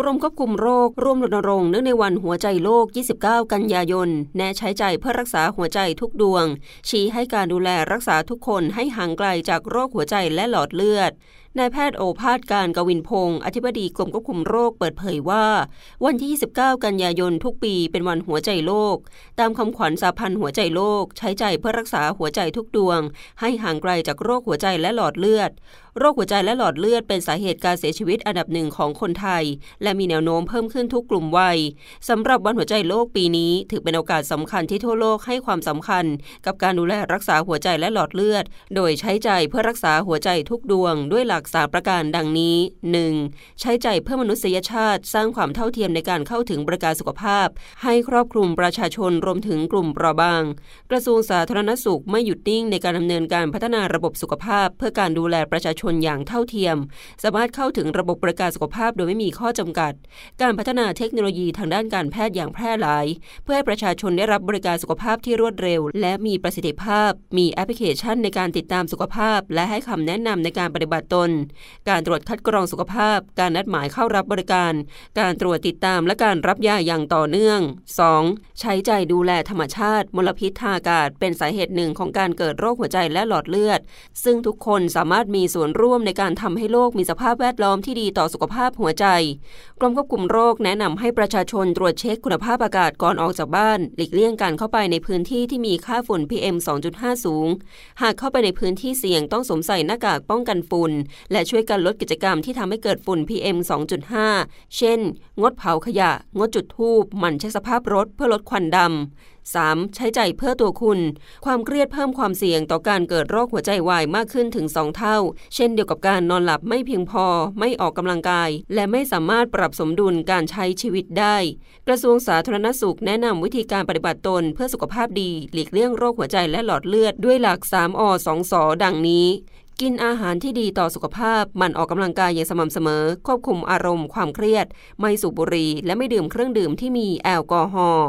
กรมควบคุมโรคร่วมรณรงค์เนื่องในวันหัวใจโลก 29 กันยายน แนะใช้ใจเพื่อรักษาหัวใจทุกดวง ชี้ให้การดูแลรักษาทุกคนให้ห่างไกลจากโรคหัวใจและหลอดเลือดนายแพทย์โอภาสการกวินพงศ์อธิบดีกรมควบคุมโรคเปิดเผยว่า วันที่ 29 กันยายนทุกปีเป็นวันหัวใจโลก ตามคำขวัญสาพันธ์หัวใจโลก ใช้ใจเพื่อรักษาหัวใจทุกดวง ให้ห่างไกลจากโรคหัวใจและหลอดเลือดโรคหัวใจและหลอดเลือดเป็นสาเหตุการเสียชีวิตอันดับหนึ่งของคนไทย และมีแนวโน้มเพิ่มขึ้นทุกกลุ่มวัยสำหรับวันหัวใจโลกปีนี้ถือเป็นโอกาสสำคัญที่ทั่วโลกให้ความสำคัญ กับการดูแลรักษาหัวใจและหลอดเลือด โดยใช้ใจเพื่อรักษาหัวใจทุกดวง ด้วยหลักสามประการดังนี้ 1. ใช้ใจเพื่อมนุษยชาติ สร้างความเท่าเทียมในการเข้าถึงบริการสุขภาพ ให้ครอบคลุมประชาชนรวมถึงกลุ่มเปราะบาง กระทรวงสาธารณสุขไม่หยุดนิ่งในการดำเนินการพัฒนาระบบสุขภาพ เพื่อการดูแลประชาชชนอย่างเท่าเทียม สามารถเข้าถึงระบบบริการสุขภาพโดยไม่มีข้อจำกัด การพัฒนาเทคโนโลยีทางด้านการแพทย์อย่างแพร่หลาย เพื่อให้ประชาชนได้รับบริการสุขภาพที่รวดเร็ว และมีประสิทธิภาพ มีแอปพลิเคชันในการติดตามสุขภาพ และให้คำแนะนำในการปฏิบัติตน การตรวจคัดกรองสุขภาพ การนัดหมายเข้ารับบริการ การตรวจติดตามและการรับยาอย่างต่อเนื่อง 2. ใช้ใจดูแลธรรมชาติ มลพิษทางอากาศ เป็นสาเหตุหนึ่งของการเกิดโรคหัวใจและหลอดเลือด ซึ่งทุกคนสามารถมีส่วนร่วมในการทำให้โลกมีสภาพแวดล้อมที่ดีต่อสุขภาพหัวใจ กรมควบคุมโรคแนะนำให้ประชาชนตรวจเช็คคุณภาพอากาศก่อนออกจากบ้าน หลีกเลี่ยงการเข้าไปในพื้นที่ที่มีค่าฝุ่น PM 2.5 สูง หากเข้าไปในพื้นที่เสี่ยงต้องสวมใส่หน้ากากป้องกันฝุ่น และช่วยกันลดกิจกรรมที่ทำให้เกิดฝุ่น PM 2.5 เช่น งดเผาขยะ งดจุดธูปหมั่นเช็คสภาพรถเพื่อลดควันดำ 3. ใช้ใจเพื่อตัวคุณ ความเครียดเพิ่มความเสี่ยงต่อการเกิดโรคหัวใจวายมากขึ้นถึง 2 เท่า เช่นเดียวกับการนอนหลับไม่เพียงพอ ไม่ออกกำลังกาย และไม่สามารถปรับสมดุลการใช้ชีวิตได้ กระทรวงสาธารณสุขแนะนำวิธีการปฏิบัติตนเพื่อสุขภาพดี หลีกเลี่ยงโรคหัวใจและหลอดเลือดด้วยหลัก 3อ2สอดังนี้กินอาหารที่ดีต่อสุขภาพ มันออกกำลังกายอย่างสม่ำเสมอ ควบคุมอารมณ์ความเครียด ไม่สูบบุหรี่ และไม่ดื่มเครื่องดื่มที่มีแอลกอฮอล์